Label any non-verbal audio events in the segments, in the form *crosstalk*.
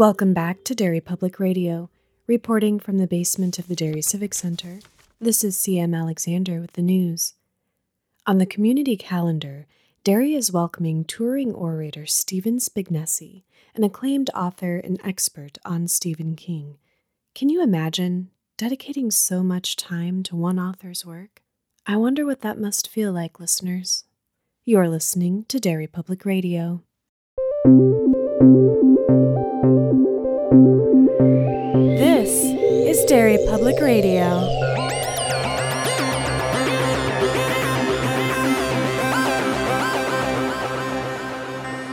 Welcome back to Derry Public Radio. Reporting from the basement of the Derry Civic Center, this is CM Alexander with the news. On the community calendar, Derry is welcoming touring orator Stephen Spignesi, an acclaimed author and expert on Stephen King. Can you imagine dedicating so much time to one author's work? I wonder what that must feel like, listeners. You're listening to Derry Public Radio. Public Radio.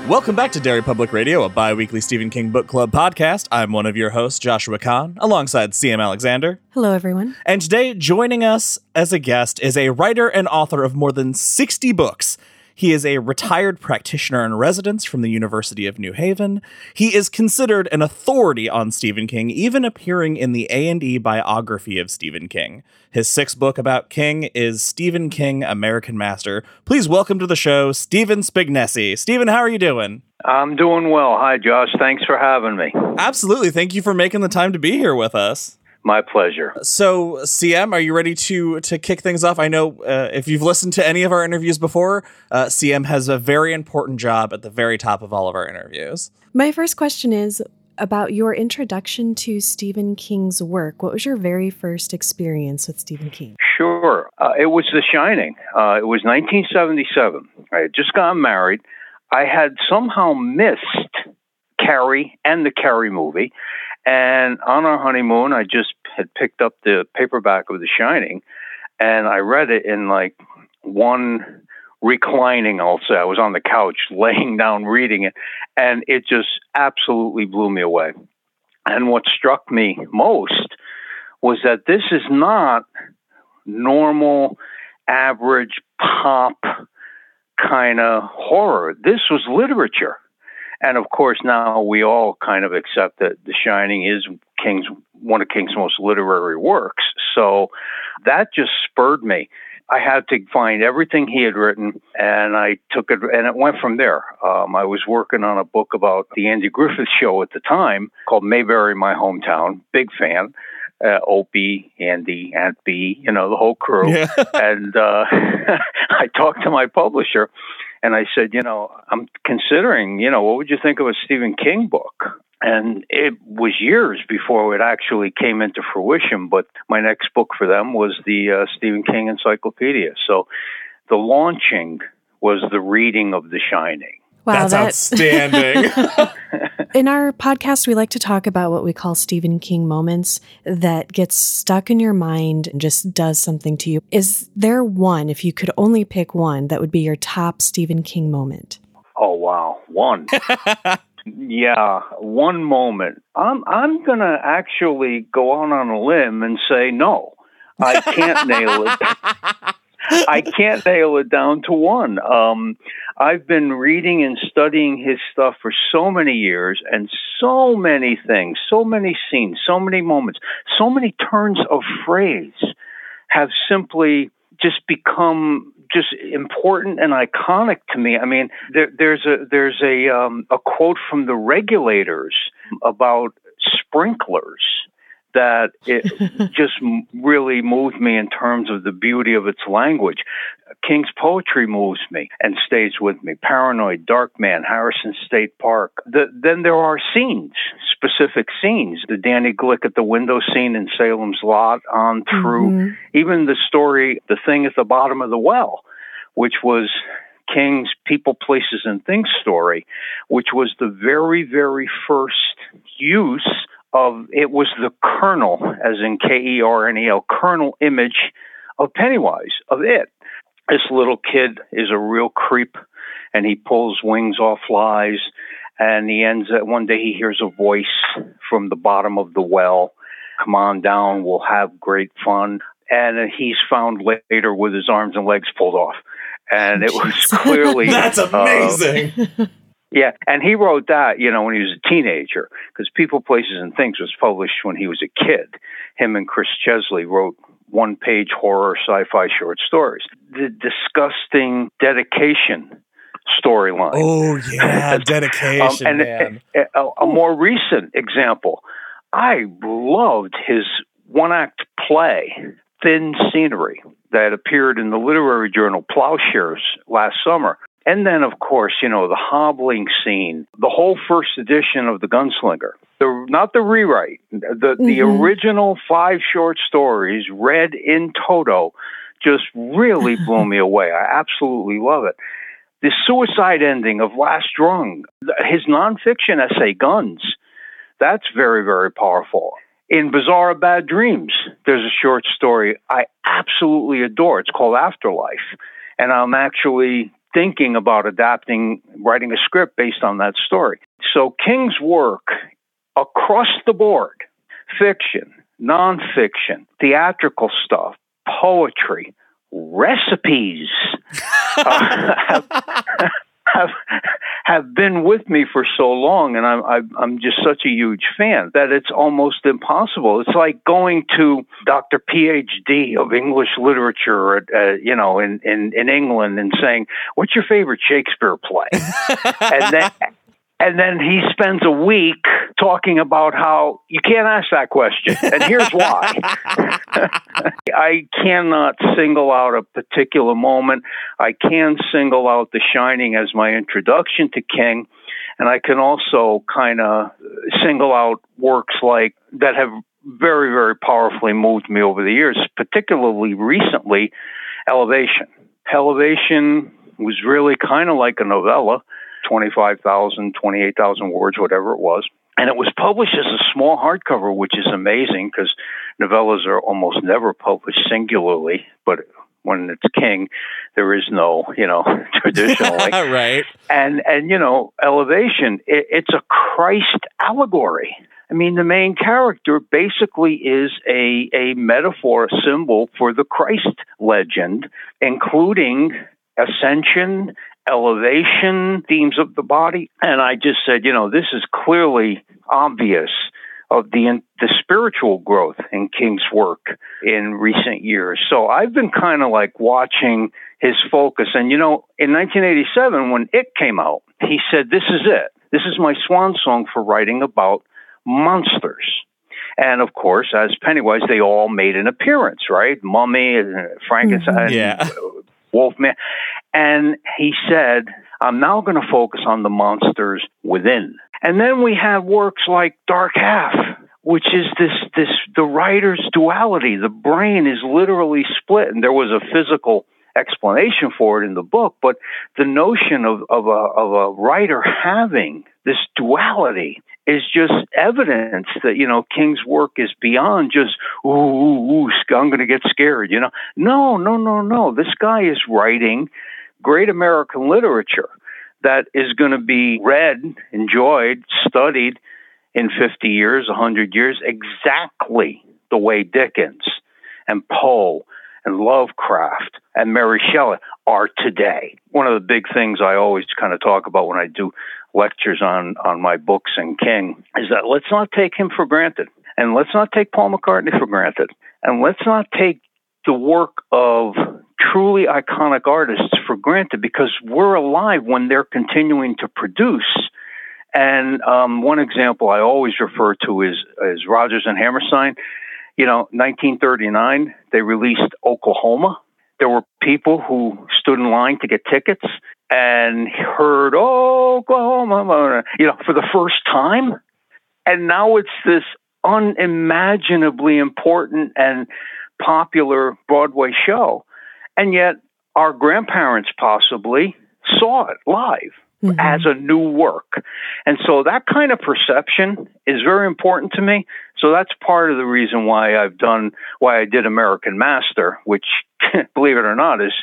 Welcome back to Derry Public Radio, a bi weekly Stephen King Book Club podcast. I'm one of your hosts, Joshua Kahn, alongside CM Alexander. Hello, everyone. And today, joining us as a guest is a writer and author of more than 60 books. He is a retired practitioner in residence from the University of New Haven. He is considered an authority on Stephen King, even appearing in the A&E biography of Stephen King. His sixth book about King is Stephen King, American Master. Please welcome to the show, Stephen Spignesi. Stephen, how are you doing? I'm doing well. Hi, Josh. Thanks for having me. Absolutely. Thank you for making the time to be here with us. My pleasure. So, CM, are you ready to to kick things off? I know uh, if you've listened to any of our interviews before, uh, CM has a very important job at the very top of all of our interviews. My first question is about your introduction to Stephen King's work. What was your very first experience with Stephen King? Sure. Uh, it was The Shining. Uh, it was 1977. I had just gotten married. I had somehow missed Carrie and the Carrie movie. And on our honeymoon, I just had picked up the paperback of The Shining and I read it in like one reclining, I'll say. I was on the couch *laughs* laying down reading it, and it just absolutely blew me away. And what struck me most was that this is not normal, average pop kind of horror. This was literature. And of course, now we all kind of accept that The Shining is King's one of King's most literary works. So that just spurred me. I had to find everything he had written, and I took it, and it went from there. Um, I was working on a book about the Andy *laughs* Griffith Show at the time called Mayberry, My Hometown. Big fan. Uh, Opie, Andy, Aunt Bee, you know, the whole crew. Yeah. *laughs* and uh, *laughs* I talked to my publisher, and I said, you know, I'm considering, you know, what would you think of a Stephen King book? And it was years before it actually came into fruition. But my next book for them was the uh, Stephen King Encyclopedia. So the launching was the reading of The Shining. Wow, that's that... outstanding. *laughs* *laughs* in our podcast, we like to talk about what we call Stephen King moments that gets stuck in your mind and just does something to you. Is there one, if you could only pick one, that would be your top Stephen King moment? Oh wow, one. *laughs* yeah, one moment. I'm I'm gonna actually go out on a limb and say no. I can't nail it. I can't nail it down to one. Um, I've been reading and studying his stuff for so many years, and so many things, so many scenes, so many moments, so many turns of phrase have simply just become just important and iconic to me. I mean, there, there's a there's a um, a quote from the regulators about sprinklers that it *laughs* just really moved me in terms of the beauty of its language. King's poetry moves me and stays with me. Paranoid, Dark Man, Harrison State Park. The, then there are scenes, specific scenes. The Danny Glick at the window scene in Salem's Lot on through mm-hmm. even the story, The Thing at the Bottom of the Well, which was King's People, Places, and Things story, which was the very, very first use of it was the kernel, as in K E R N E L, kernel image of Pennywise, of it. This little kid is a real creep and he pulls wings off flies and he ends at one day he hears a voice from the bottom of the well come on down we'll have great fun. And he's found later with his arms and legs pulled off. And it *laughs* was clearly that's amazing. uh, *laughs* yeah, and he wrote that, you know, when he was a teenager, because People, Places, and Things was published when he was a kid. Him and Chris Chesley wrote one page horror sci fi short stories. The disgusting dedication storyline. Oh yeah, *laughs* dedication, um, and man. A, a, a more recent example, I loved his one act play, Thin Scenery, that appeared in the literary journal Plowshares last summer. And then, of course, you know, the hobbling scene, the whole first edition of The Gunslinger, the, not the rewrite, the, mm-hmm. the original five short stories read in toto just really *laughs* blew me away. I absolutely love it. The suicide ending of Last Drunk, his nonfiction essay, Guns, that's very, very powerful. In Bazaar Bad Dreams, there's a short story I absolutely adore. It's called Afterlife. And I'm actually thinking about adapting, writing a script based on that story. So King's work across the board fiction, nonfiction, theatrical stuff, poetry, recipes *laughs* uh, *laughs* have, have, been with me for so long, and I'm I'm just such a huge fan that it's almost impossible. It's like going to Dr. PhD of English literature, at, uh, you know, in, in in England, and saying, "What's your favorite Shakespeare play?" *laughs* and then and then he spends a week talking about how you can't ask that question. And here's why. *laughs* I cannot single out a particular moment. I can single out The Shining as my introduction to King. And I can also kind of single out works like that have very, very powerfully moved me over the years, particularly recently, Elevation. Elevation was really kind of like a novella 25,000, 28,000 words, whatever it was. And it was published as a small hardcover, which is amazing because novellas are almost never published singularly, but when it's king, there is no, you know, *laughs* traditionally. *laughs* right. And, and, you know, elevation, it, it's a Christ allegory. I mean, the main character basically is a, a metaphor, a symbol for the Christ legend, including ascension elevation, themes of the body. And I just said, you know, this is clearly obvious of the the spiritual growth in King's work in recent years. So I've been kind of like watching his focus. And you know, in 1987 when it came out, he said, "This is it. This is my swan song for writing about monsters." And of course, as Pennywise, they all made an appearance, right? Mummy, Frankenstein, mm-hmm. yeah. Wolfman. And he said, I'm now going to focus on the monsters within. And then we have works like Dark Half, which is this this the writer's duality. The brain is literally split, and there was a physical explanation for it in the book. But the notion of of a of a writer having this duality is just evidence that you know King's work is beyond just ooh, ooh, ooh I'm going to get scared. You know, no, no, no, no. This guy is writing great American literature that is going to be read, enjoyed, studied in 50 years, 100 years, exactly the way Dickens and Poe and Lovecraft and Mary Shelley are today. One of the big things I always kind of talk about when I do lectures on, on my books and King is that let's not take him for granted. And let's not take Paul McCartney for granted. And let's not take the work of truly iconic artists for granted because we're alive when they're continuing to produce. And um, one example I always refer to is, is Rodgers and Hammerstein. You know, 1939, they released Oklahoma. There were people who stood in line to get tickets and heard oh, Oklahoma, you know, for the first time. And now it's this unimaginably important and popular Broadway show. And yet, our grandparents possibly saw it live mm-hmm. as a new work. And so that kind of perception is very important to me. So that's part of the reason why I've done, why I did American Master, which, *laughs* believe it or not, is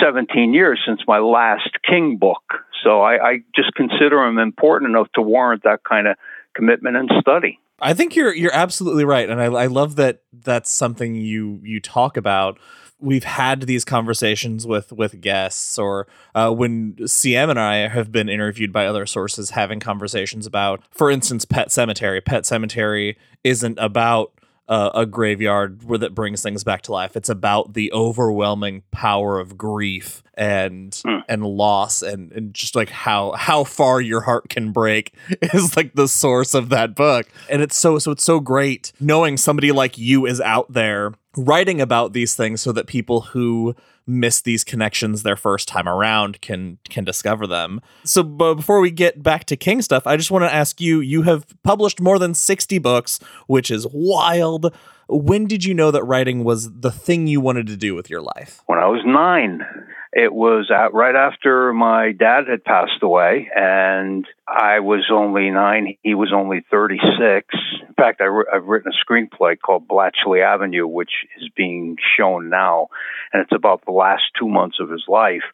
17 years since my last King book. So I, I just consider them important enough to warrant that kind of commitment and study. I think you're you're absolutely right, and I, I love that that's something you you talk about we've had these conversations with with guests or uh, when cm and i have been interviewed by other sources having conversations about for instance pet Sematary. Pet Sematary isn't about uh, a graveyard where that brings things back to life. It's about the overwhelming power of grief and mm. and loss and and just like how how far your heart can break *laughs* is like the source of that book. And it's so so it's so great knowing somebody like you is out there writing about these things so that people who miss these connections their first time around can can discover them. So but before we get back to King stuff, I just want to ask you you have published more than 60 books, which is wild. When did you know that writing was the thing you wanted to do with your life? When I was 9. It was at, right after my dad had passed away, and I was only nine. He was only 36. In fact, I have written a screenplay called Blatchley Avenue, which is being shown now, and it's about the last two months of his life.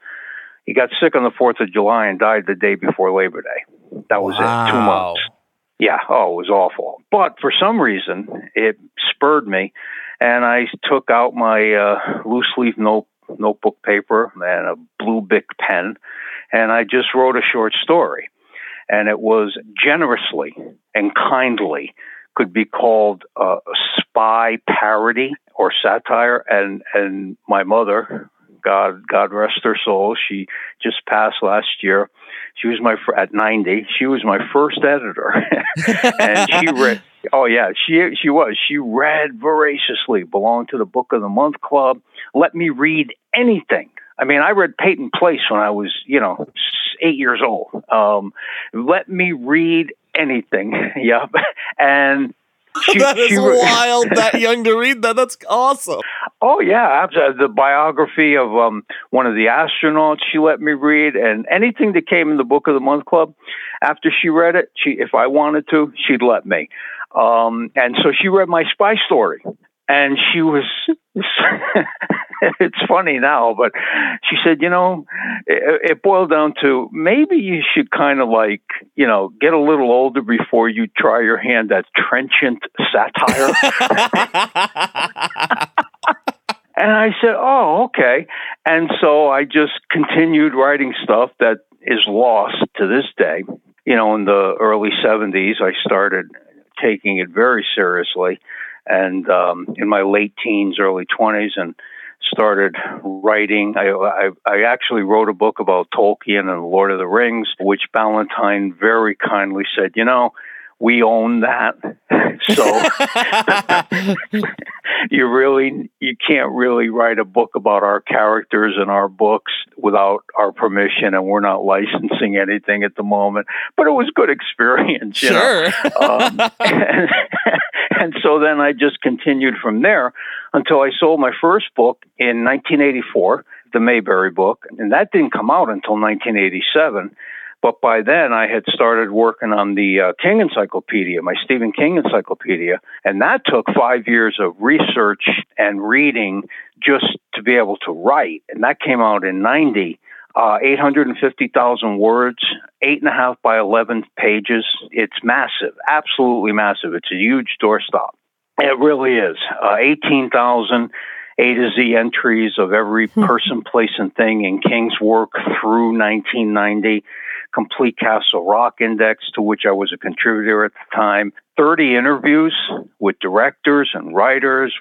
He got sick on the 4th of July and died the day before Labor Day. That was wow. it, two months. Yeah, oh, it was awful. But for some reason, it spurred me, and I took out my uh, loose leaf note notebook paper and a blue Bic pen, and I just wrote a short story. And it was generously and kindly could be called a spy parody or satire. And and my mother, God God rest her soul, she just passed last year. She was my at ninety. She was my first editor, *laughs* and she *laughs* read. Oh yeah, she she was. She read voraciously. Belonged to the Book of the Month Club. Let me read anything. I mean, I read Peyton Place when I was, you know, eight years old. Um, let me read anything. *laughs* yep. And *laughs* she, that is she, wild. that *laughs* young to read that. That's awesome. Oh yeah, absolutely. The biography of um, one of the astronauts she let me read, and anything that came in the Book of the Month Club. After she read it, she, if I wanted to, she'd let me. Um, and so she read my spy story, and she was *laughs* *laughs* it's funny now but she said you know it, it boiled down to maybe you should kind of like you know get a little older before you try your hand at trenchant satire. *laughs* And i said oh okay. And so i just continued writing stuff that is lost to this day. You know in the early 70s i started taking it very seriously. And um, in my late teens, early 20s, and started writing. I, I, I, actually wrote a book about Tolkien and Lord of the Rings, which Ballantine very kindly said, you know, we own that. *laughs* so *laughs* you really you can't really write a book about our characters and our books without our permission and we're not licensing anything at the moment. But it was good experience, sure. Um, and, *laughs* and so then I just continued from there until I sold my first book in 1984, the Mayberry book, and that didn't come out until 1987. But by then, I had started working on the uh, King Encyclopedia, my Stephen King Encyclopedia, and that took five years of research and reading just to be able to write. And that came out in 90. Uh, 850,000 words, eight and a half by 11 pages. It's massive, absolutely massive. It's a huge doorstop. It really is. Uh, 18,000 A to Z entries of every person, place, and thing in King's work through 1990 complete Castle Rock Index, to which I was a contributor at the time. 30 interviews with directors and writers.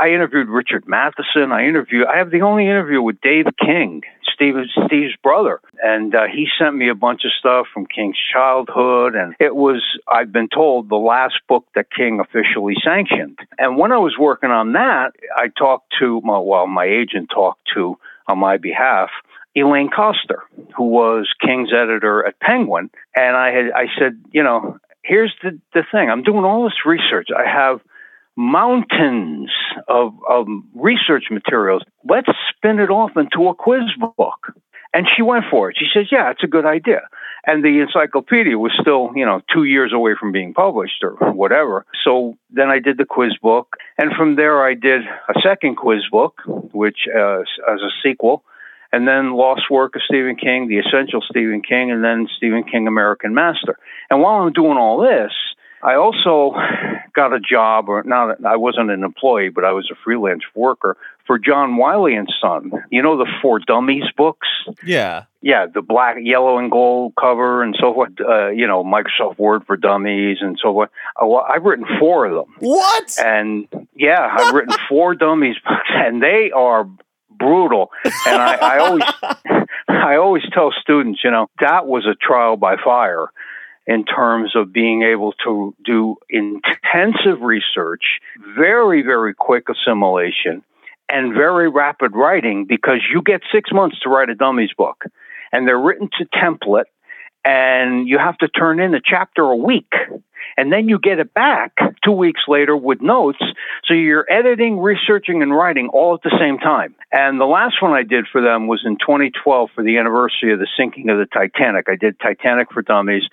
I interviewed Richard Matheson. I interviewed. I have the only interview with Dave King, Steve, Steve's brother, and uh, he sent me a bunch of stuff from King's childhood. And it was, I've been told, the last book that King officially sanctioned. And when I was working on that, I talked to my well, my agent talked to on my behalf Elaine Koster, who was King's editor at Penguin, and I had I said, you know, here's the the thing. I'm doing all this research. I have mountains of, of research materials. Let's spin it off into a quiz book. And she went for it. She says, yeah, it's a good idea. And the encyclopedia was still, you know, two years away from being published or whatever. So then I did the quiz book. And from there, I did a second quiz book, which uh, as a sequel and then Lost Work of Stephen King, The Essential Stephen King, and then Stephen King American Master. And while I'm doing all this, I also got a job, or not, I wasn't an employee, but I was a freelance worker for John Wiley and Son. You know the For Dummies books? Yeah. Yeah, the black, yellow, and gold cover and so forth. Uh, you know, Microsoft Word for Dummies and so forth. I've written four of them. What? And yeah, I've *laughs* written four Dummies books, and they are brutal. And I, I always, *laughs* I always tell students, you know, that was a trial by fire in terms of being able to do intensive research, very, very quick assimilation, and very rapid writing because you get six months to write a dummies book. And they're written to template, and you have to turn in a chapter a week and then you get it back two weeks later with notes. So you're editing, researching, and writing all at the same time. And the last one I did for them was in 2012 for the anniversary of the sinking of the Titanic. I did Titanic for Dummies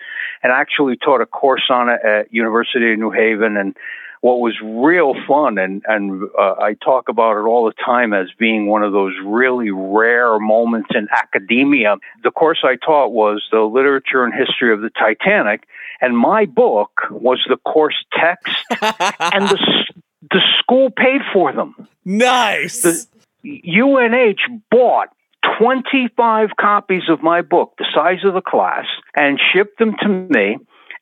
and actually taught a course on it at University of New Haven and what was real fun, and and uh, I talk about it all the time as being one of those really rare moments in academia. The course I taught was the literature and history of the Titanic, and my book was the course text, *laughs* and the the school paid for them. Nice. The UNH bought 25 copies of my book, the size of the class, and shipped them to me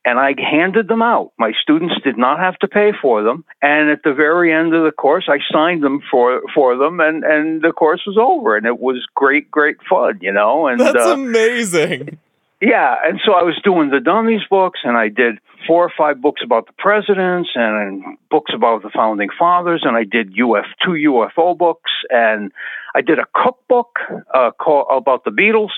and I handed them out. My students did not have to pay for them, and at the very end of the course, I signed them for for them, and and the course was over, and it was great, great fun, you know. And that's uh, amazing. Yeah, and so I was doing the dummies books, and I did four or five books about the presidents, and books about the founding fathers, and I did UF two UFO books, and I did a cookbook uh, called about the Beatles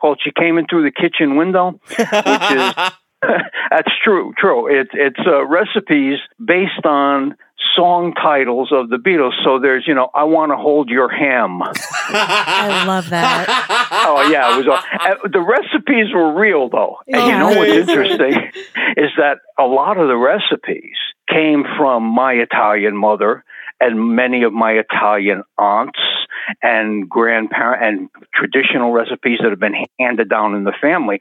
called "She Came In Through the Kitchen Window," which is *laughs* *laughs* That's true. True. It's it's uh, recipes based on song titles of the Beatles. So there's, you know, I want to hold your ham. I love that. *laughs* oh yeah, it was. Uh, the recipes were real though, and you know what's interesting *laughs* is that a lot of the recipes came from my Italian mother and many of my Italian aunts and grandparent and traditional recipes that have been handed down in the family.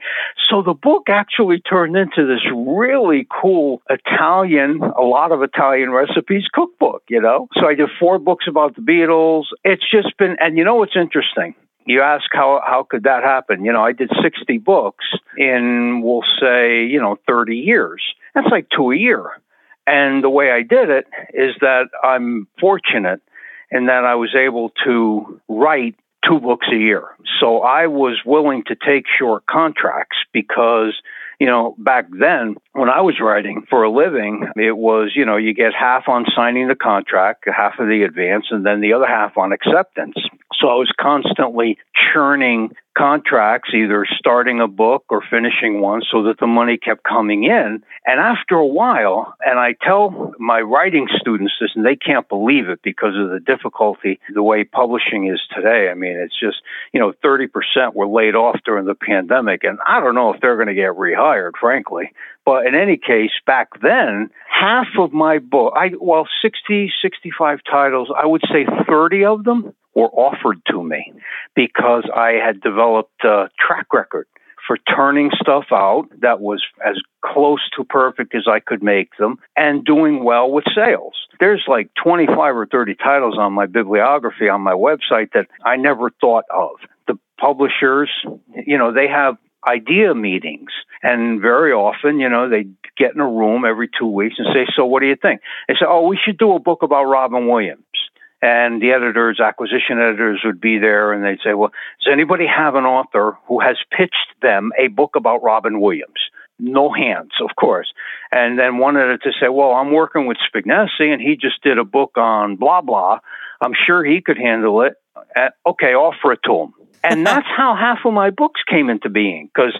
So the book actually turned into this really cool Italian, a lot of Italian recipes cookbook, you know? So I did four books about the Beatles. It's just been, and you know what's interesting? you ask how how could that happen? You know, I did 60 books in we'll say, you know, 30 years. That's like two a year. And the way I did it is that I'm fortunate in that I was able to write two books a year. So I was willing to take short contracts because, you know, back then when I was writing for a living, it was, you know, you get half on signing the contract, half of the advance, and then the other half on acceptance. So I was constantly churning contracts, either starting a book or finishing one, so that the money kept coming in. And after a while, and I tell my writing students this, and they can't believe it because of the difficulty the way publishing is today. I mean, it's just, you know, 30% were laid off during the pandemic, and I don't know if they're going to get rehired, frankly. But in any case, back then, half of my book, I well, 60, 65 titles, I would say 30 of them were offered to me because I had developed a track record for turning stuff out that was as close to perfect as I could make them and doing well with sales. There's like 25 or 30 titles on my bibliography on my website that I never thought of. The publishers, you know, they have idea meetings. And very often, you know, they get in a room every two weeks and say, So what do you think? They say, Oh, we should do a book about Robin Williams and the editors, acquisition editors would be there and they'd say, well, does anybody have an author who has pitched them a book about Robin Williams? No hands, of course. And then one editor say, well, I'm working with Spignesi and he just did a book on blah, blah. I'm sure he could handle it. Uh, okay, offer it to him. *laughs* And that's how half of my books came into being because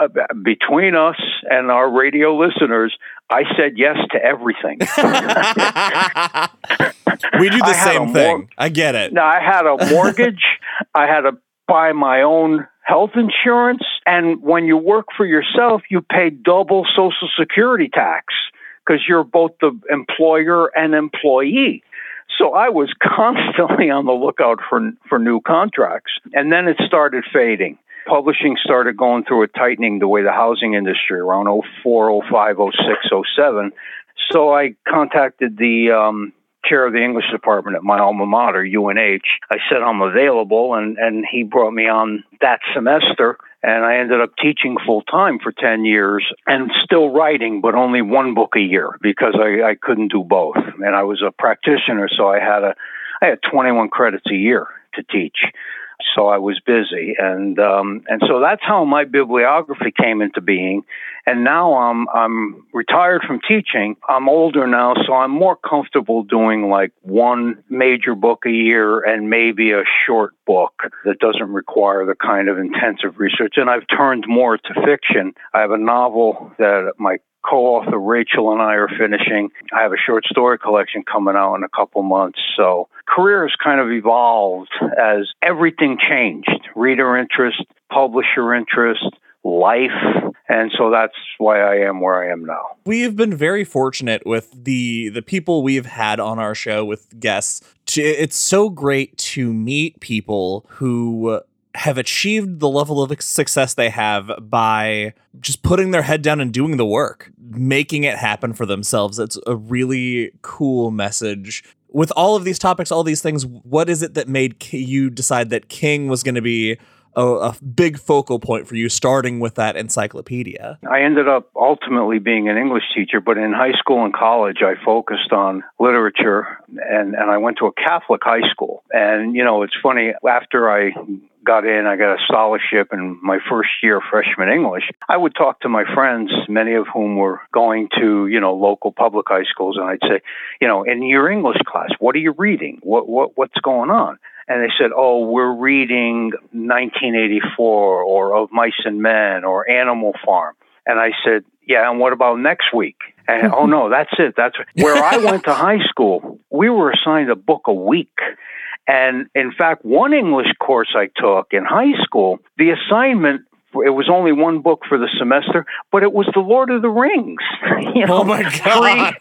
uh, between us and our radio listeners, I said yes to everything. *laughs* we do the same thing. Mor- I get it. Now, I had a *laughs* mortgage, I had to buy my own health insurance. And when you work for yourself, you pay double Social Security tax because you're both the employer and employee. So I was *laughs* constantly on the lookout for for new contracts, and then it started fading. Publishing started going through a tightening the way the housing industry around 04, 05, 06, 07. So I contacted the um, chair of the English department at my alma mater, UNH. I said I'm available, and, and he brought me on that semester and I ended up teaching full time for 10 years and still writing, but only one book a year because I, I couldn't do both. And I was a practitioner, so I had a I had 21 credits a year to teach so I was busy, and um, and so that's how my bibliography came into being. And now I'm I'm retired from teaching. I'm older now, so I'm more comfortable doing like one major book a year and maybe a short book that doesn't require the kind of intensive research. And I've turned more to fiction. I have a novel that my co-author Rachel and I are finishing. I have a short story collection coming out in a couple months. So career has kind of evolved as everything changed. Reader interest, publisher interest, life. And so that's why I am where I am now. We've been very fortunate with the the people we've had on our show with guests. It's so great to meet people who have achieved the level of success they have by just putting their head down and doing the work, making it happen for themselves. It's a really cool message. With all of these topics, all these things, what is it that made you decide that King was going to be a, a, big focal point for you, starting with that encyclopedia? I ended up ultimately being an English teacher, but in high school and college, I focused on literature, and, and I went to a Catholic high school. And, you know, it's funny, after I got in, I got a scholarship in my first year freshman English. I would talk to my friends, many of whom were going to, you know, local public high schools, and I'd say, you know, in your English class, what are you reading? What what what's going on? And they said, oh, we're reading 1984 or Of Mice and Men or Animal Farm. And I said, yeah, and what about next week? And oh no, that's it. That's where I went to *laughs* high school. We were assigned a book a week. And in fact, one English course I took in high school, the assignment it was only one book for the semester, but it was The Lord of the Rings. *laughs* You oh know, oh my god!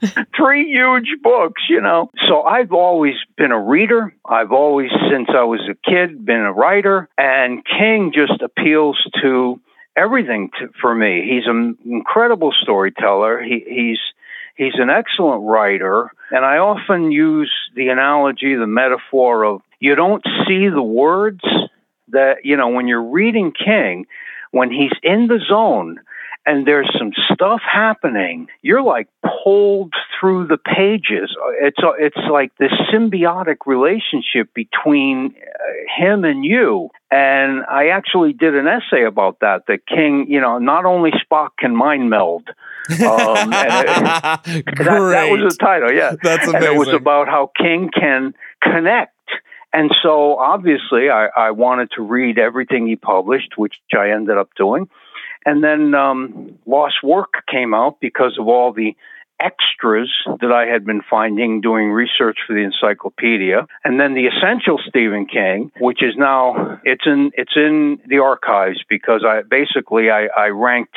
Three, *laughs* three huge books, you know. So I've always been a reader. I've always, since I was a kid, been a writer. And King just appeals to everything to, for me. He's an incredible storyteller. He, he's He's an excellent writer, and I often use the analogy, the metaphor of you don't see the words that, you know, when you're reading King, when he's in the zone and there's some stuff happening, you're like pulled through the pages. It's it's like this symbiotic relationship between uh, him and you. And I actually did an essay about that. That King, you know, not only Spock can mind meld. Um, *laughs* *laughs* that, that, was the title, yeah. *laughs* That's amazing. And it was about how King can connect and so obviously I, I, wanted to read everything he published, which I ended up doing. And then um, Lost Work came out because of all the extras that I had been finding doing research for the encyclopedia, and then the essential Stephen King, which is now it's in it's in the archives because I basically I, I ranked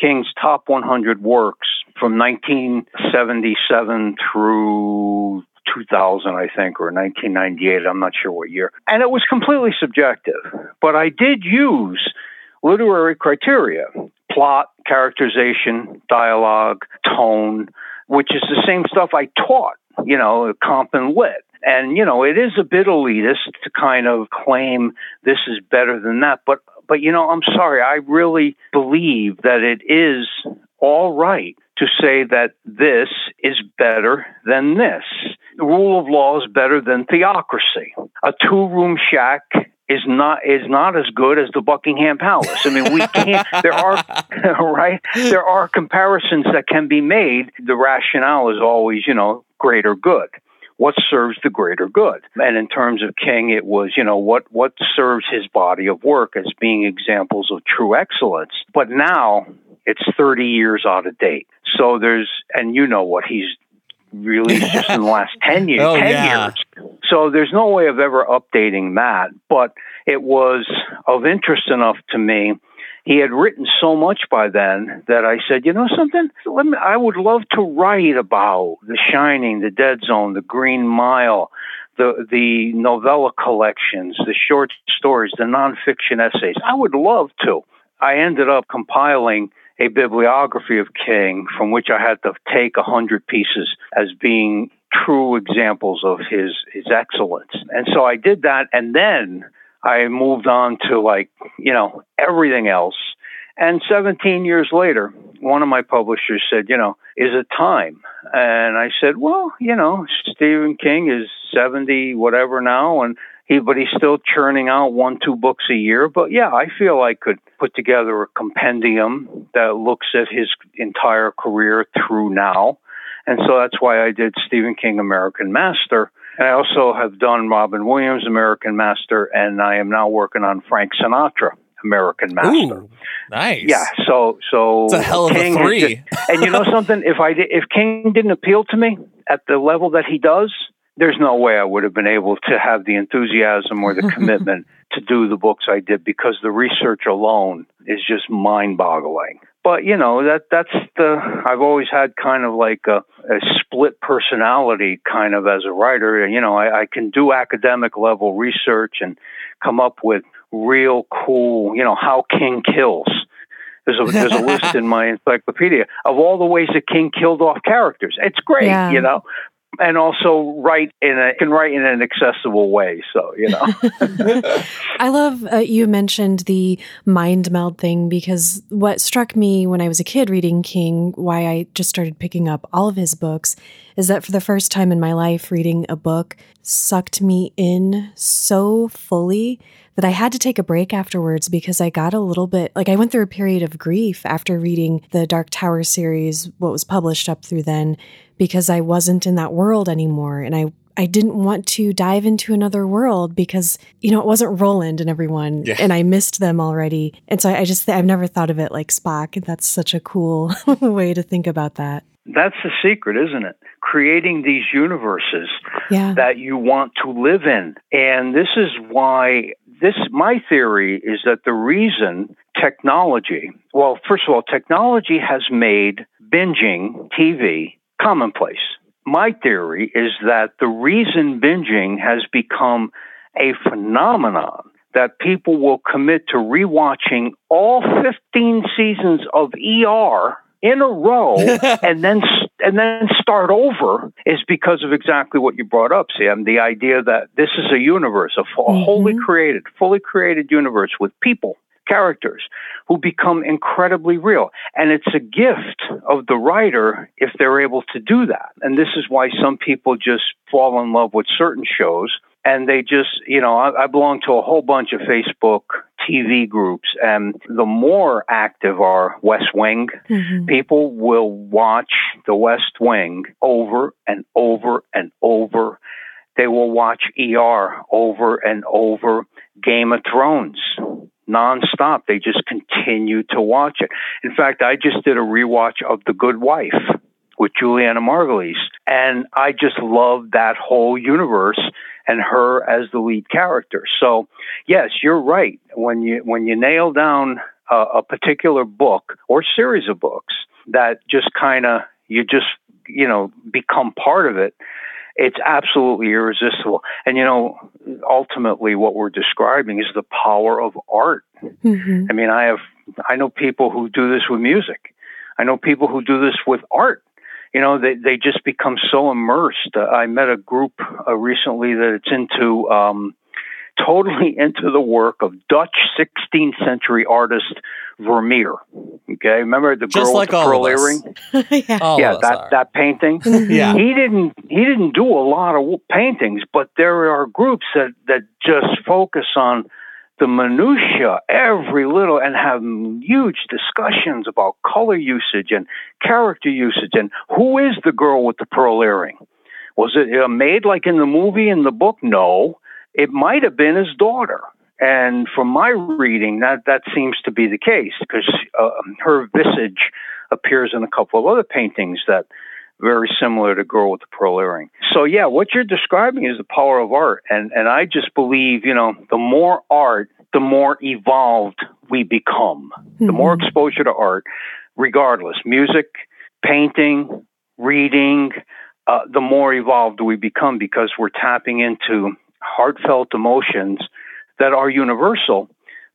King's top 100 works from 1977 through 2000, I think, or 1998. I'm not sure what year. And it was completely subjective. But I did use literary criteria plot, characterization, dialogue, tone, which is the same stuff I taught, you know, comp and lit. And, you know, it is a bit elitist to kind of claim this is better than that. But, but, you know, I'm sorry. I really believe that it is all right to say that this is better than this. The rule of law is better than theocracy. A two room shack is not is not as good as the Buckingham Palace. I mean, we can't. *laughs* there are *laughs* right. There are comparisons that can be made. The rationale is always, you know, greater good. What serves the greater good? And in terms of King, it was, you know, what what serves his body of work as being examples of true excellence. But now it's 30 years out of date. So there's, and you know what he's released *laughs* just in the last 10 years. Oh, 10 yeah. years. So there's no way of ever updating that. But it was of interest enough to me. He had written so much by then that I said, you know something? Let me, I would love to write about The Shining, The Dead Zone, The Green Mile, the the novella collections, the short stories, the nonfiction essays. I would love to. I ended up compiling a bibliography of King from which I had to take a hundred pieces as being true examples of his his excellence. And so I did that and then I moved on to like, you know, everything else. And 17 years later, one of my publishers said, you know, is it time? And I said, well, you know, Stephen King is 70, whatever now, and he, but he's still churning out one, two books a year. But yeah, I feel I could put together a compendium that looks at his entire career through now. And so that's why I did Stephen King American Master. And I also have done Robin Williams American Master, and I am now working on Frank Sinatra American Master. Ooh, nice. Yeah. So so it's a hell of King a three. and you know *laughs* something? If I did, if King didn't appeal to me at the level that he does, there's no way I would have been able to have the enthusiasm or the *laughs* commitment to do the books I did because the research alone is just mind-boggling. But you know that that's the I've always had kind of like a, a split personality kind of as a writer. You know I, I can do academic level research and come up with real cool, you know, how King kills. There's a, there's a list in my *laughs* encyclopedia of all the ways that King killed off characters. It's great, yeah. you know, and also write in a can write in an accessible way. So you know, *laughs* *laughs* I love uh, you mentioned the mind meld thing because what struck me when I was a kid reading King, why I just started picking up all of his books, is that for the first time in my life, reading a book sucked me in so fully that I had to take a break afterwards because I got a little bit like I went through a period of grief after reading the Dark Tower series, what was published up through then, because I wasn't in that world anymore. And I I didn't want to dive into another world because, you know, it wasn't Roland and everyone, yeah. and I missed them already. And so I just, I've never thought of it like Spock. That's such a cool *laughs* way to think about that. That's the secret, isn't it? Creating these universes yeah. that you want to live in. And this is why this my theory is that the reason technology, well, first of all, technology has made binging TV commonplace. My theory is that the reason binging has become a phenomenon that people will commit to rewatching all 15 seasons of ER in a row *laughs* and then and then start over is because of exactly what you brought up, Sam. The idea that this is a universe, a mm-hmm. wholly created, fully created universe with people, characters who become incredibly real. And it's a gift of the writer if they're able to do that. And this is why some people just fall in love with certain shows and they just, you know, I, I belong to a whole bunch of Facebook TV groups, and the more active are West Wing, mm-hmm. people will watch the West Wing over and over and over. They will watch ER over and over, Game of Thrones nonstop. They just continue to watch it. In fact, I just did a rewatch of The Good Wife with Julianna Margulies, and I just love that whole universe and her as the lead character. So, yes, you're right. When you when you nail down a, a particular book or series of books that just kind of you just you know become part of it, it's absolutely irresistible. And you know, ultimately, what we're describing is the power of art. Mm-hmm. I mean, I have I know people who do this with music. I know people who do this with art you know, they, they just become so immersed. Uh, I met a group uh, recently that it's into, um, totally *laughs* into the work of Dutch 16th century artist Vermeer. Okay, remember the just girl like with the pearl earring? *laughs* yeah, yeah that are. that painting. *laughs* yeah, he didn't he didn't do a lot of paintings, but there are groups that that just focus on the minutia, every little, and have huge discussions about color usage and character usage and who is the girl with the pearl earring? Was it uh, made like in the movie in the book? No, it might have been his daughter. And from my reading, that that seems to be the case because uh, her visage appears in a couple of other paintings that very similar to Girl with the Pearl Earring. So yeah, what you're describing is the power of art, and and I just believe you know the more art, the more evolved we become. Mm-hmm. The more mm-hmm. exposure to art, regardless, music, painting, reading, uh, the more evolved we become because we're tapping into heartfelt emotions that are universal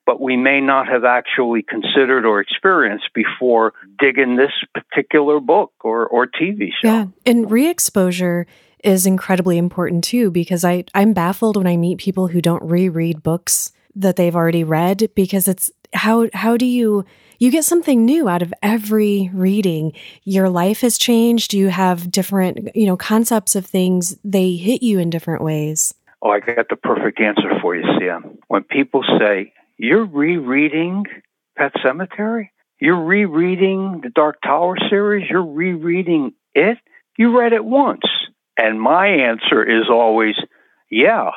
but we may not have actually considered or experienced before digging this particular book or, or TV show. Yeah. And re exposure is incredibly important too, because I, I'm baffled when I meet people who don't reread books that they've already read because it's how how do you you get something new out of every reading. Your life has changed. You have different, you know, concepts of things. They hit you in different ways. Oh, I got the perfect answer for you, Sam. When people say, You're rereading Pet Sematary? You're rereading the Dark Tower series? You're rereading it? You read it once. And my answer is always, Yeah,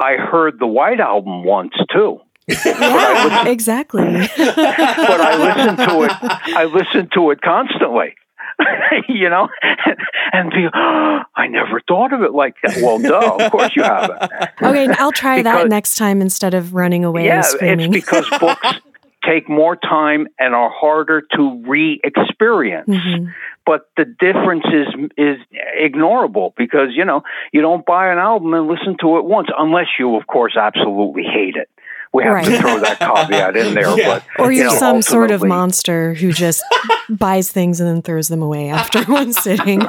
I heard the White Album once too. *laughs* yeah, exactly. *laughs* but I listen to it. I listen to it constantly. *laughs* you know, and, and be, oh, I never thought of it like that. Well, duh, of course you haven't. Okay, I'll try because, that next time instead of running away yeah, it's because books *laughs* take more time and are harder to re-experience. Mm-hmm. But the difference is is ignorable because you know you don't buy an album and listen to it once unless you, of course, absolutely hate it we have right. to throw that caveat in there. *laughs* Yeah. But, or you're you know, some sort of monster who just *laughs* buys things and then throws them away after *laughs* one sitting.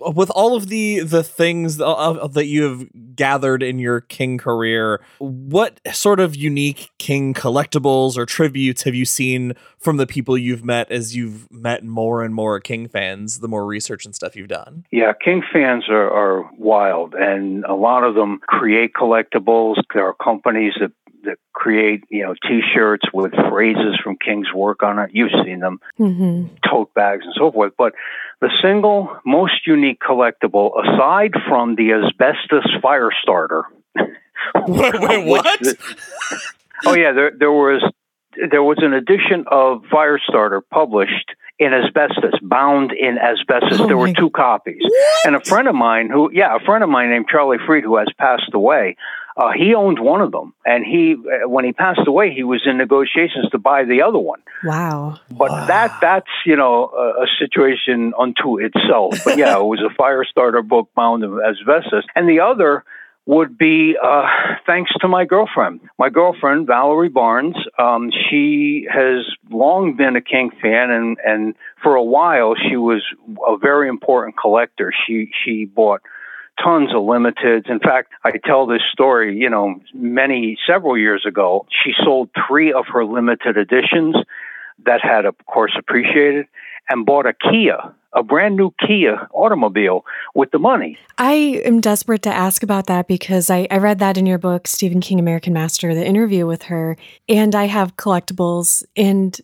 With all of the the things uh, uh, that you have gathered in your King career, what sort of unique King collectibles or tributes have you seen from the people you've met as you've met more and more King fans, the more research and stuff you've done? Yeah, King fans are, are wild, and a lot of them create collectibles. There are companies that that create you know T-shirts with phrases from King's work on it. You've seen them, mm-hmm. tote bags and so forth. But the single most unique collectible, aside from the asbestos fire starter. *laughs* wait, wait what? oh yeah, there there was there was an edition of Firestarter published in asbestos, bound in asbestos. Oh there were two copies. What? And a friend of mine who, yeah, a friend of mine named Charlie Freed, who has passed away, uh, he owned one of them, and he, uh, when he passed away, he was in negotiations to buy the other one. Wow! But wow. that that's you know a, a, situation unto itself. But yeah, it was a Firestarter book bound in asbestos, and the other would be uh, thanks to my girlfriend. My girlfriend, Valerie Barnes, um, she has long been a King fan, and, and for a while she was a very important collector. She she bought tons of limiteds. In fact, I tell this story, you know, many, several years ago, she sold three of her limited editions that had, of course, appreciated and bought a Kia, a brand new Kia automobile with the money. I am desperate to ask about that because I, I read that in your book, Stephen King, American Master, the interview with her, and I have collectibles. And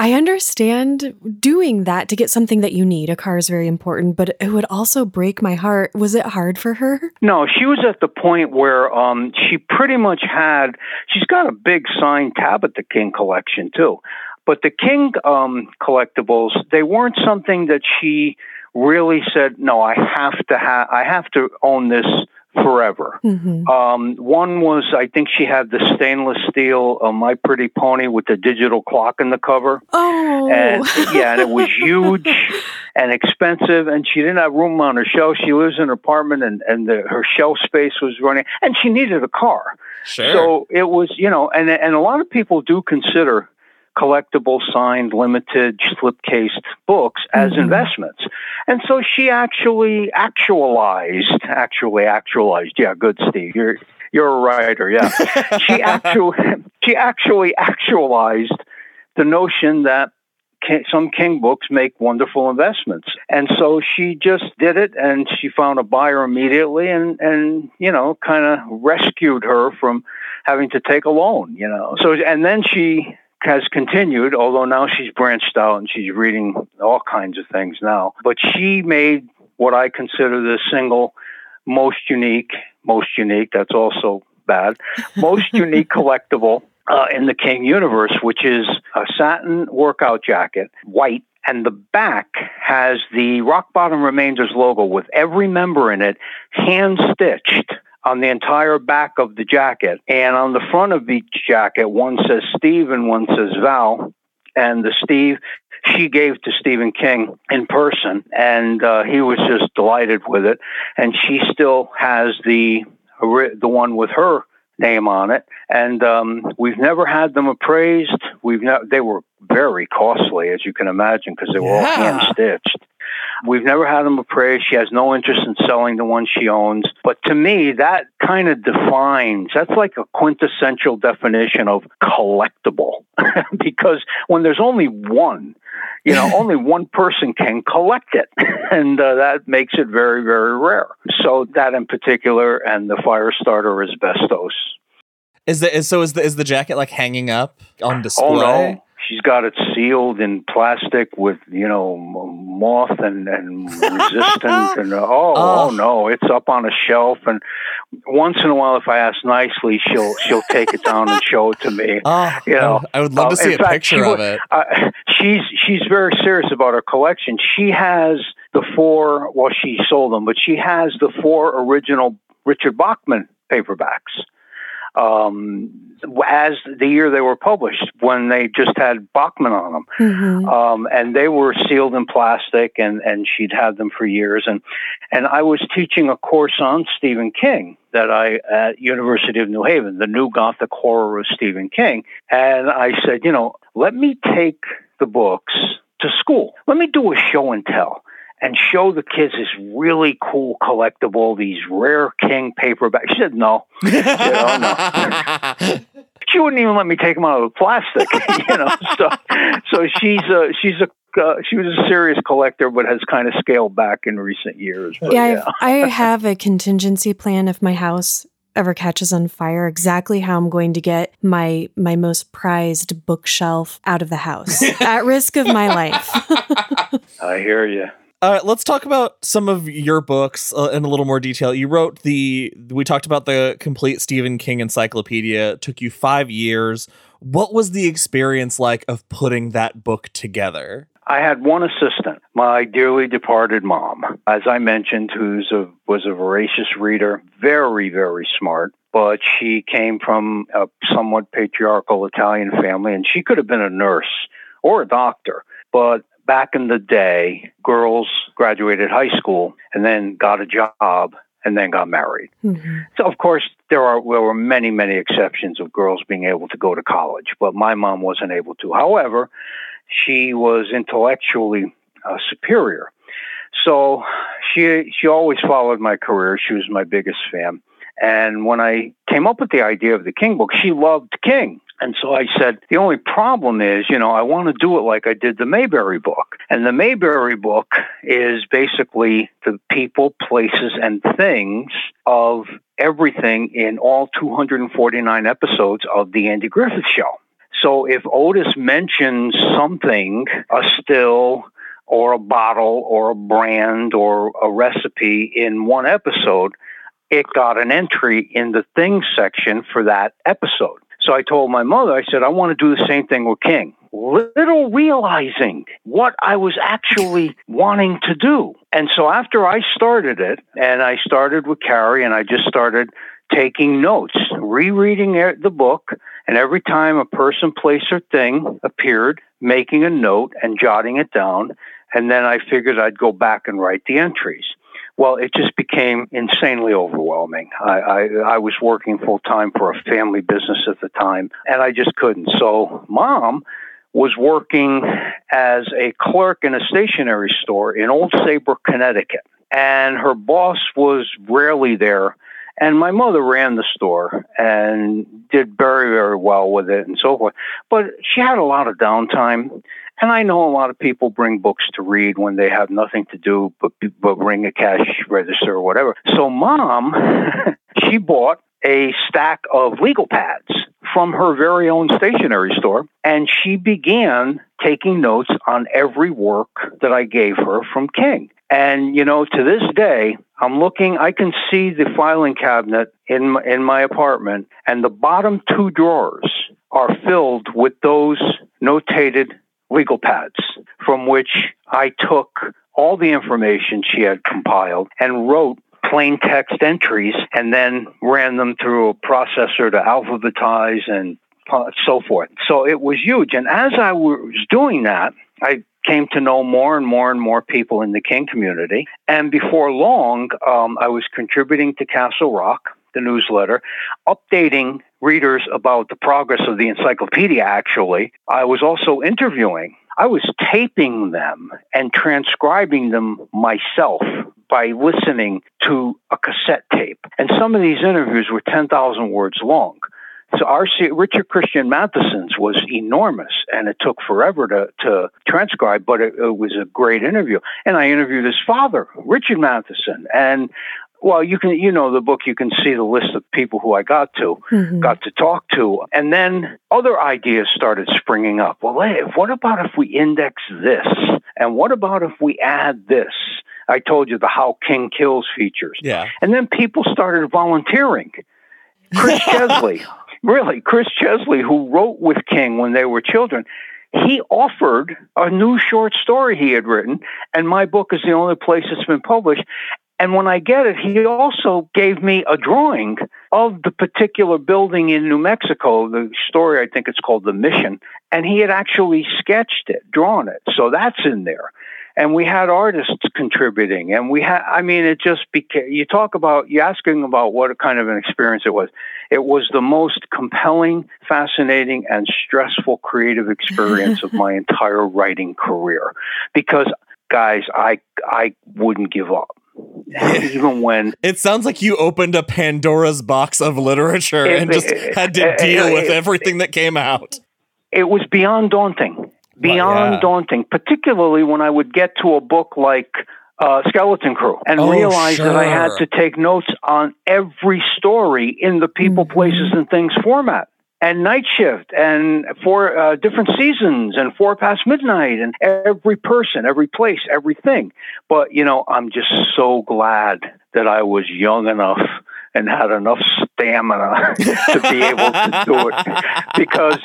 I understand doing that to get something that you need. A car is very important, but it would also break my heart. Was it hard for her? No, she was at the point where um, she pretty much had, she's got a big signed Tabitha King collection too. But the King um, collectibles, they weren't something that she really said, no, I have to have, I have to own this forever. Mm-hmm. Um, one was, I think she had the stainless steel uh, My Pretty Pony with the digital clock in the cover. Oh, and yeah, and it was huge *laughs* and expensive, and she didn't have room on her shelf. She lives in an apartment, and and the, her shelf space was running, and she needed a car. Sure. So it was, you know, and and a lot of people do consider collectible, signed, limited, slipcased books as mm-hmm. investments. And so she actually actualized, actually actualized. Yeah, good, Steve. You're you're a writer. Yeah, *laughs* she actually she actually actualized the notion that some King books make wonderful investments. And so she just did it and she found a buyer immediately and, and you know, kind of rescued her from having to take a loan, you know. So, and then she has continued, although now she's branched out and she's reading all kinds of things now. But she made what I consider the single most unique, most unique, that's also bad, *laughs* most unique collectible uh, in the King universe, which is a satin workout jacket, white, and the back has the Rock Bottom Remainders logo with every member in it hand stitched on the entire back of the jacket. And on the front of each jacket, one says Steve and one says Val. And the Steve she gave to Stephen King in person, and uh, he was just delighted with it. And she still has the the one with her name on it, and um, we've never had them appraised. We've ne- they were very costly, as you can imagine, because they were yeah. all hand stitched. We've never had them appraised. She has no interest in selling the one she owns. But to me, that kind of defines, that's like a quintessential definition of collectible. *laughs* because when there's only one, you know, only *laughs* one person can collect it. *laughs* And uh, that makes it very, very rare. So that in particular, and the Firestarter asbestos. Is the is, so is the is the jacket like hanging up on display? Oh no, she's got it sealed in plastic with you know moth and and resistant and uh, *laughs* oh, oh, oh no, it's up on a shelf and once in a while, if I ask nicely, she'll she'll take it down and show it to me. Oh, *laughs* you know, I would love to uh, see a fact, picture of it. Uh, she's she's very serious about her collection. She has the four. Well, she sold them, but she has the four original Richard Bachman paperbacks um, as the year they were published when they just had Bachman on them. Mm-hmm. Um, and they were sealed in plastic and, and she'd had them for years. And, and I was teaching a course on Stephen King that I, at University of New Haven, the new Gothic horror of Stephen King. And I said, you know, let me take the books to school. Let me do a show and tell and show the kids this really cool collectible, these rare King paperbacks. She said no. She, said, oh, no. *laughs* she wouldn't even let me take them out of the plastic, *laughs* you know. So, so she's a she's a uh, she was a serious collector, but has kind of scaled back in recent years. But, yeah, yeah. I have a contingency plan if my house ever catches on fire exactly how I'm going to get my my most prized bookshelf out of the house *laughs* at risk of my life. I hear you. Uh, let's talk about some of your books uh, in a little more detail. You wrote the, we talked about the complete Stephen King encyclopedia. It took you five years. What was the experience like of putting that book together? I had one assistant, my dearly departed mom, as I mentioned, who's a was a voracious reader, very very smart, but she came from a somewhat patriarchal Italian family, and she could have been a nurse or a doctor, but back in the day, girls graduated high school and then got a job and then got married. Mm-hmm. So, of course, there are there were many many exceptions of girls being able to go to college, but my mom wasn't able to. However, she was intellectually uh, superior, so she she always followed my career. She was my biggest fan. And when I came up with the idea of the King book, she loved King. And so I said, the only problem is, you know, I want to do it like I did the Mayberry book. And the Mayberry book is basically the people, places, and things of everything in all 249 episodes of The Andy Griffith Show. So if Otis mentions something, a still, or a bottle, or a brand, or a recipe in one episode, it got an entry in the things section for that episode. So I told my mother, I said, I want to do the same thing with King. Little realizing what I was actually wanting to do. And so after I started it, and I started with Carrie, and I just started taking notes, rereading the book, and every time a person, place, or thing appeared, making a note and jotting it down. And then I figured I'd go back and write the entries. Well, it just became insanely overwhelming. I, I, I was working full time for a family business at the time, and I just couldn't. So, mom was working as a clerk in a stationery store in Old Saybrook, Connecticut. And her boss was rarely there. And my mother ran the store and did very, very well with it and so forth. But she had a lot of downtime. And I know a lot of people bring books to read when they have nothing to do but, but ring a cash register or whatever. So mom, *laughs* she bought a stack of legal pads from her very own stationery store, and she began taking notes on every work that I gave her from King. And you know, to this day, I'm looking. I can see the filing cabinet in my, in my apartment, and the bottom two drawers are filled with those notated legal pads from which I took all the information she had compiled and wrote plain text entries and then ran them through a processor to alphabetize and so forth. So it was huge. And as I was doing that, I came to know more and more and more people in the King community. And before long, um, I was contributing to Castle Rock, the newsletter, updating readers about the progress of the encyclopedia, actually. I was also interviewing I was taping them and transcribing them myself by listening to a cassette tape. And some of these interviews were 10,000 words long. So R.C. Richard Christian Matheson's was enormous, and it took forever to, to transcribe, but it, it was a great interview. And I interviewed his father, Richard Matheson, and well, you can, you know, the book, you can see the list of people who I got to, mm-hmm. got to talk to. And then other ideas started springing up. Well, hey, what about if we index this? And what about if we add this? I told you the How King Kills features. Yeah. And then people started volunteering. Chris *laughs* Chesley, really, Chris Chesley, who wrote with King when they were children, he offered a new short story he had written, and my book is the only place it's been published. And when I get it, he also gave me a drawing of the particular building in New Mexico. The story, I think it's called The Mission. And he had actually sketched it, drawn it. So that's in there and we had artists contributing and we had i mean it just became you talk about you're asking about what kind of an experience it was it was the most compelling fascinating and stressful creative experience of my *laughs* entire writing career because guys i i wouldn't give up *laughs* even when it sounds like you opened a pandora's box of literature it, and just it, had to it, deal with everything that came out it was beyond daunting beyond yeah. daunting, particularly when I would get to a book like uh, Skeleton Crew and oh, realize sure. that I had to take notes on every story in the people, mm-hmm. places, and things format. And night shift, and for uh, different seasons, and four past midnight, and every person, every place, everything. But you know, I'm just so glad that I was young enough and had enough stamina *laughs* to be able to do it. Because,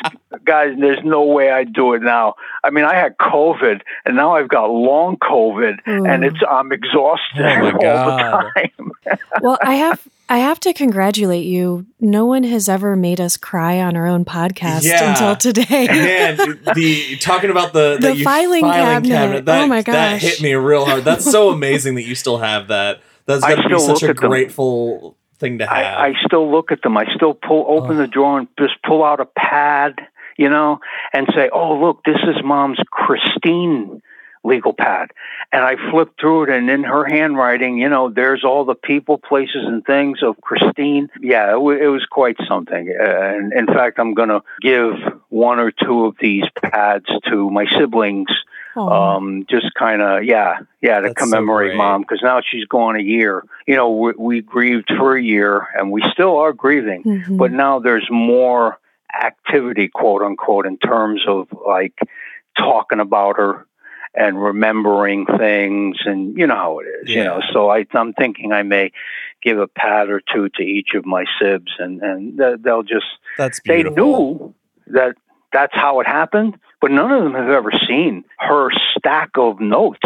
guys, there's no way I'd do it now. I mean, I had COVID, and now I've got long COVID, mm. and it's I'm exhausted oh all the time. *laughs* well, I have I have to congratulate you. No one has ever made us cry on our own podcast yeah. until today. *laughs* Man, the talking about the the, the filing, filing, cabinet. cabinet that, oh my gosh, that hit me real hard. That's so amazing that you still have that. That's got to be such a grateful thing to have. I, I still look at them. I still pull open oh. the drawer and just pull out a pad, you know, and say, "Oh, look, this is Mom's Christine." legal pad. And I flipped through it, and in her handwriting, you know, there's all the people, places, and things of Christine. Yeah, it, w- it was quite something. Uh, and in fact, I'm going to give one or two of these pads to my siblings um, just kind of, yeah, yeah, to That's commemorate so mom because now she's gone a year. You know, we, we, grieved for a year and we still are grieving, mm-hmm. but now there's more activity, quote unquote, in terms of like talking about her and remembering things and you know how it is yeah. you know so I, i'm thinking i may give a pat or two to each of my sibs and and they'll just that's beautiful. they knew that that's how it happened but none of them have ever seen her stack of notes.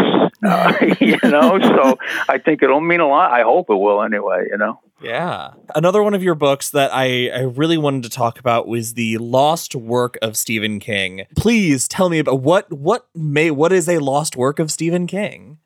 Uh, *laughs* you know, so I think it'll mean a lot. I hope it will anyway. You know. Yeah. Another one of your books that I, I really wanted to talk about was the lost work of Stephen King. Please tell me about what what may what is a lost work of Stephen King?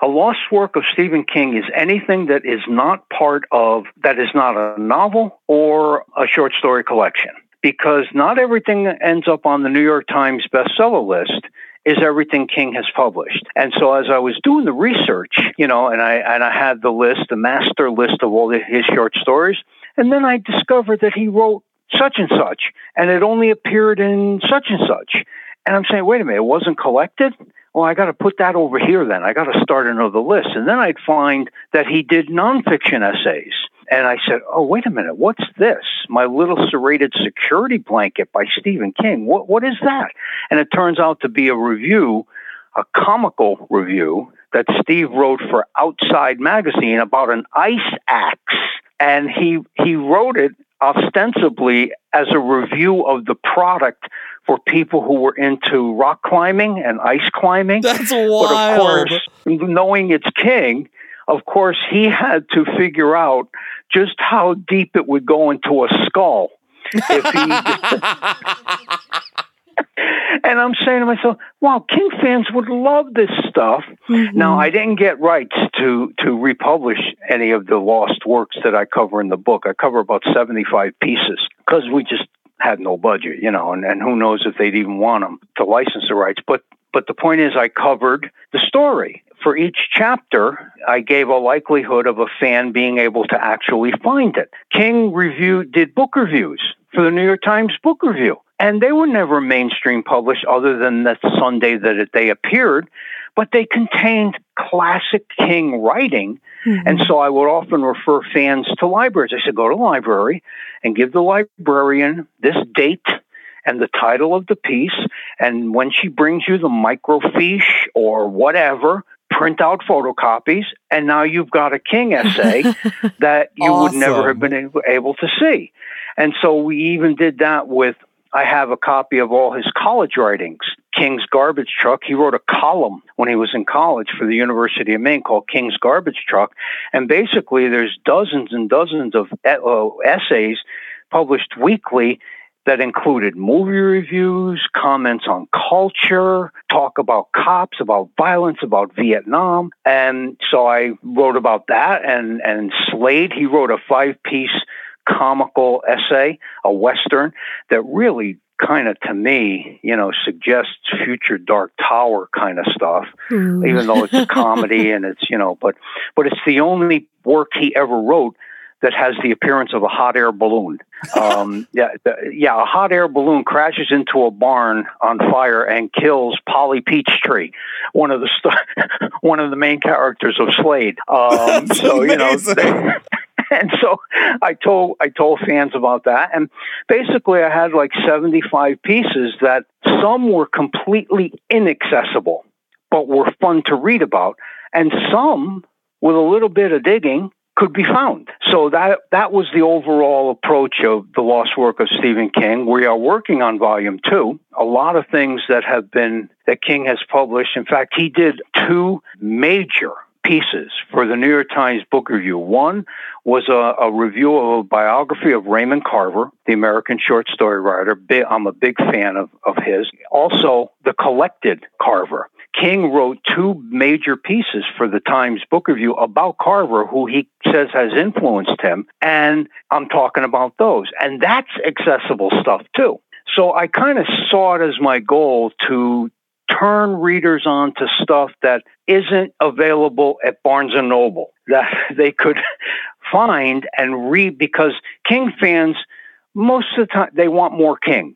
A lost work of Stephen King is anything that is not part of that is not a novel or a short story collection because not everything that ends up on the New York Times bestseller list is everything King has published. And so as I was doing the research, you know, and I and I had the list, the master list of all his short stories, and then I discovered that he wrote such and such, and it only appeared in such and such. And I'm saying, wait a minute, it wasn't collected? Well, I got to put that over here then. I got to start another list. And then I'd find that he did nonfiction essays and I said, "Oh, wait a minute. What's this? My little serrated security blanket by Stephen King. What what is that?" And it turns out to be a review, a comical review that Steve wrote for Outside Magazine about an ice axe, and he he wrote it ostensibly as a review of the product for people who were into rock climbing and ice climbing. That's wild. But of course, knowing it's King, of course, he had to figure out just how deep it would go into a skull if he. *laughs* and I'm saying to myself, "Wow, King fans would love this stuff." Mm-hmm. Now, I didn't get rights to to republish any of the lost works that I cover in the book. I cover about 75 pieces because we just had no budget, you know, and, and who knows if they'd even want them to license the rights. But but the point is, I covered the story. For each chapter, I gave a likelihood of a fan being able to actually find it. King review did book reviews for the New York Times Book Review, and they were never mainstream published other than the Sunday that they appeared, but they contained classic King writing. Mm-hmm. And so I would often refer fans to libraries. I said, go to the library and give the librarian this date and the title of the piece. And when she brings you the microfiche or whatever, print out photocopies. And now you've got a King essay *laughs* that you awesome. would never have been able to see. And so we even did that with, I have a copy of all his college writings. King's Garbage Truck. He wrote a column when he was in college for the University of Maine called King's Garbage Truck. And basically, there's dozens and dozens of uh, essays published weekly that included movie reviews, comments on culture, talk about cops, about violence, about Vietnam. And so I wrote about that. And, and Slade, he wrote a five piece comical essay, a Western, that really kind of to me, you know, suggests future Dark Tower kind of stuff, mm. even though it's a comedy *laughs* and it's, you know, but but it's the only work he ever wrote that has the appearance of a hot air balloon. Um, *laughs* yeah, the, yeah, a hot air balloon crashes into a barn on fire and kills Polly Peachtree, one of the st- *laughs* one of the main characters of Slade. Um, *laughs* so you know. and so I told I told fans about that, and basically I had like seventy five pieces that some were completely inaccessible, but were fun to read about, and some with a little bit of digging could be found. So that that was the overall approach of the lost work of Stephen King. We are working on volume 2. A lot of things that have been that King has published. In fact, he did two major pieces for the New York Times Book Review. One was a, a, review of a biography of Raymond Carver, the American short story writer. I'm a big fan of, of his. Also, the collected Carver. King wrote two major pieces for the Times Book Review about Carver, who he says has influenced him. And I'm talking about those. And that's accessible stuff too. So I kind of saw it as my goal to turn readers on to stuff that isn't available at Barnes and Noble *laughs* that they could find and read because King fans most of the time they want more King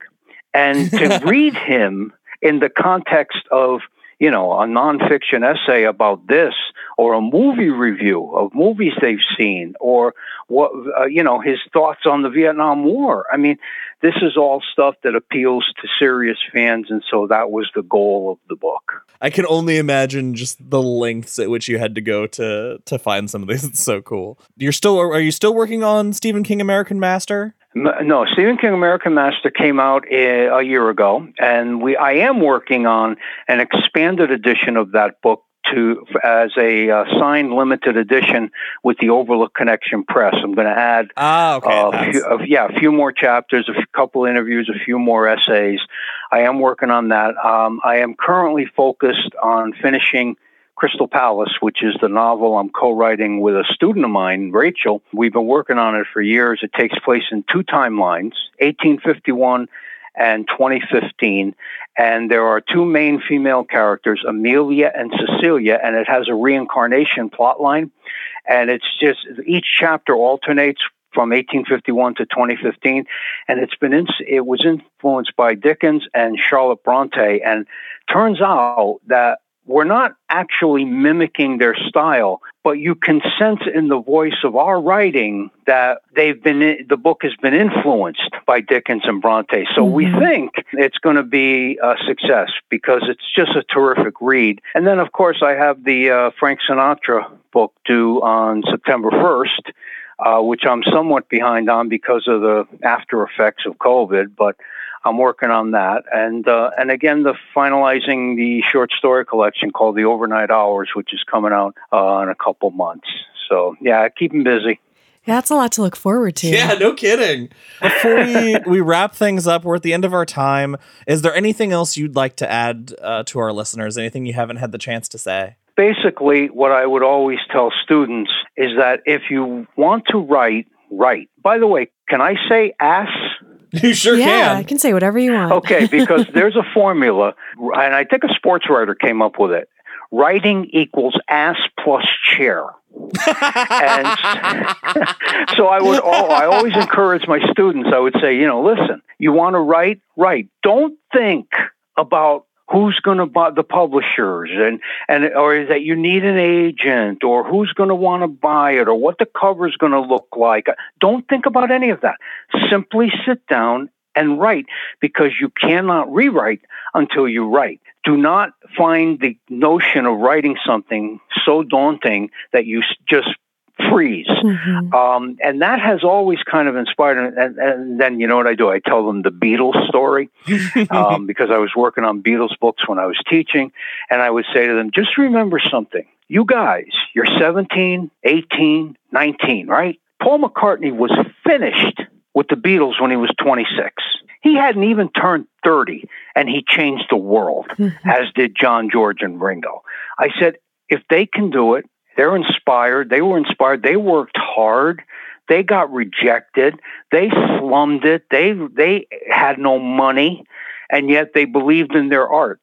and to *laughs* read him in the context of you know, a nonfiction essay about this or a movie review of movies they've seen or what, uh, you know, his thoughts on the Vietnam War. I mean, this is all stuff that appeals to serious fans. And so that was the goal of the book. I can only imagine just the lengths at which you had to go to, to find some of these. *laughs* It's so cool. You're still, are you still working on Stephen King American Master? No, Stephen King American Master came out a year ago, and we I am working on an expanded edition of that book to as a uh, signed limited edition with the Overlook Connection Press. I'm going to add, ah, okay, uh, a few, uh, yeah, a few more chapters, a couple interviews, a few more essays. I am working on that. Um, I am currently focused on finishing Crystal Palace, which is the novel I'm co writing with a student of mine, Rachel. We've been working on it for years. It takes place in two timelines 1851 and 2015. And there are two main female characters, Amelia and Cecilia, and it has a reincarnation plot line. And it's just each chapter alternates from 1851 to 2015, and it's been in, it was influenced by Dickens and Charlotte Bronte, and turns out that we're not actually mimicking their style, but you can sense in the voice of our writing that they've been the book has been influenced by Dickens and Bronte. So mm-hmm. we think it's going to be a success because it's just a terrific read. And then, of course, I have the uh, Frank Sinatra book due on September first. Uh, which I'm somewhat behind on because of the after effects of COVID, but I'm working on that, and uh, and again, the finalizing the short story collection called The Overnight Hours, which is coming out uh, in a couple months. So yeah, keep them busy. Yeah, that's a lot to look forward to. Yeah, no kidding. Before we, *laughs* we wrap things up, we're at the end of our time. Is there anything else you'd like to add uh, to our listeners? Anything you haven't had the chance to say? Basically, what I would always tell students is that if you want to write, write. By the way, can I say ass *laughs* You sure can. yeah, I can. can say whatever you want. Okay, *laughs* because there's a formula, and I think a sports writer came up with it. Writing equals ass plus chair. and *laughs* so I would all, I always encourage my students. I would say, you know, listen, you want to write, write. Don't think about who's going to buy the publishers and and or is that you need an agent or who's going to want to buy it or what the cover is going to look like. Don't think about any of that. Simply sit down and write because you cannot rewrite until you write. Do not find the notion of writing something so daunting that you just freeze. Mhm. Um, and that has always kind of inspired. And, and then you know what I do? I tell them the Beatles story *laughs* um, because I was working on Beatles books when I was teaching. And I would say to them, just remember something. You guys, you're 17, 18, 19, right? Paul McCartney was finished with the Beatles when he was 26. He hadn't even turned 30, and he changed the world, Mhm. as did John George and Ringo. I said, if they can do it, they're inspired. They were inspired. They worked hard. They got rejected. They slummed it. They they had no money, and yet they believed in their art.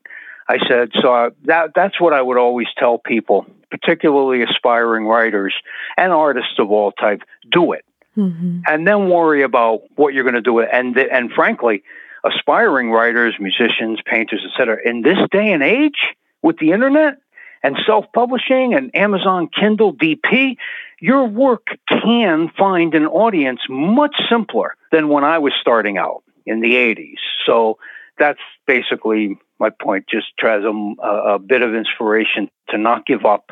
I said so. uh, That that's what I would always tell people, particularly aspiring writers and artists of all types. Do it, Mhm. and then worry about what you're going to do. with it. And th- and frankly, aspiring writers, musicians, painters, etc. In this day and age, with the internet and self-publishing and Amazon Kindle DP, your work can find an audience much simpler than when I was starting out in the 80s. So that's basically my point. Just try as a, a bit of inspiration to not give up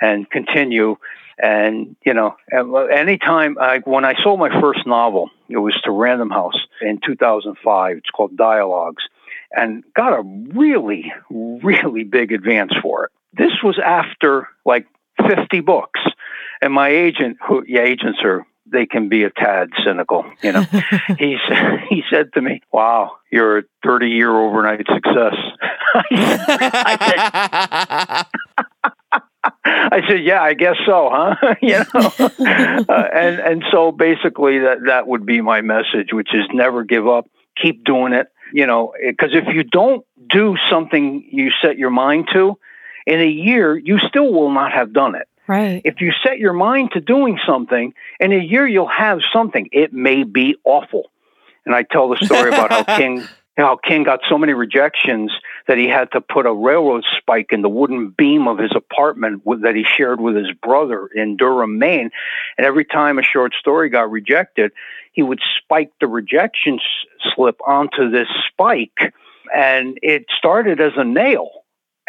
and continue. And you know, anytime I, when I sold my first novel, it was to Random House in 2005. It's called Dialogues, and got a really, really big advance for it. This was after like 50 books, and my agent, who yeah, agents are they can be a tad cynical, you know. *laughs* he said he said to me, "Wow, you're a 30 year overnight success." *laughs* *laughs* I said, "Yeah, I guess so, huh?" you know, uh, and and so basically that that would be my message, which is never give up, keep doing it. You know, because if you don't do something you set your mind to, in a year you still will not have done it. Right. If you set your mind to doing something, in a year you'll have something. It may be awful. And I tell the story about how *laughs* King how King got so many rejections that he had to put a railroad spike in the wooden beam of his apartment with, that he shared with his brother in Durham, Maine. And every time a short story got rejected, he would spike the rejection s- slip onto this spike. And it started as a nail.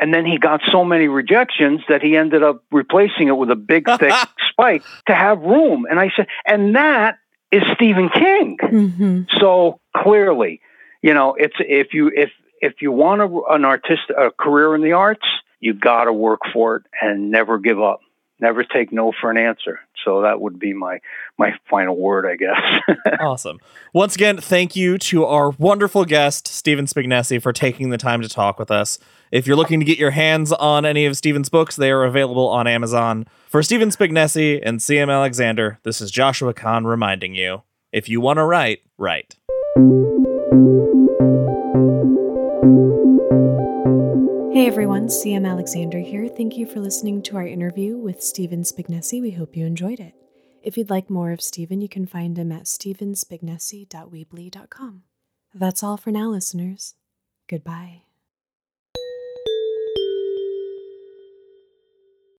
And then he got so many rejections that he ended up replacing it with a big, *laughs* thick spike to have room. And I said, and that is Stephen King. hmm So clearly, you know, it's if you if if you want a, an artist a career in the arts, you got to work for it and never give up. Never take no for an answer. So that would be my my final word, I guess. *laughs* awesome. Once again, thank you to our wonderful guest, Stephen Spignesi, for taking the time to talk with us. If you're looking to get your hands on any of Stephen's books, they are available on Amazon. For Stephen Spignesi and CM Alexander, this is Joshua Kahn reminding you if you want to write, write. Hey everyone, CM Alexander here. Thank you for listening to our interview with Stephen Spignesi. We hope you enjoyed it. If you'd like more of Stephen, you can find him at stephenspignesi.weebly.com. That's all for now, listeners. Goodbye.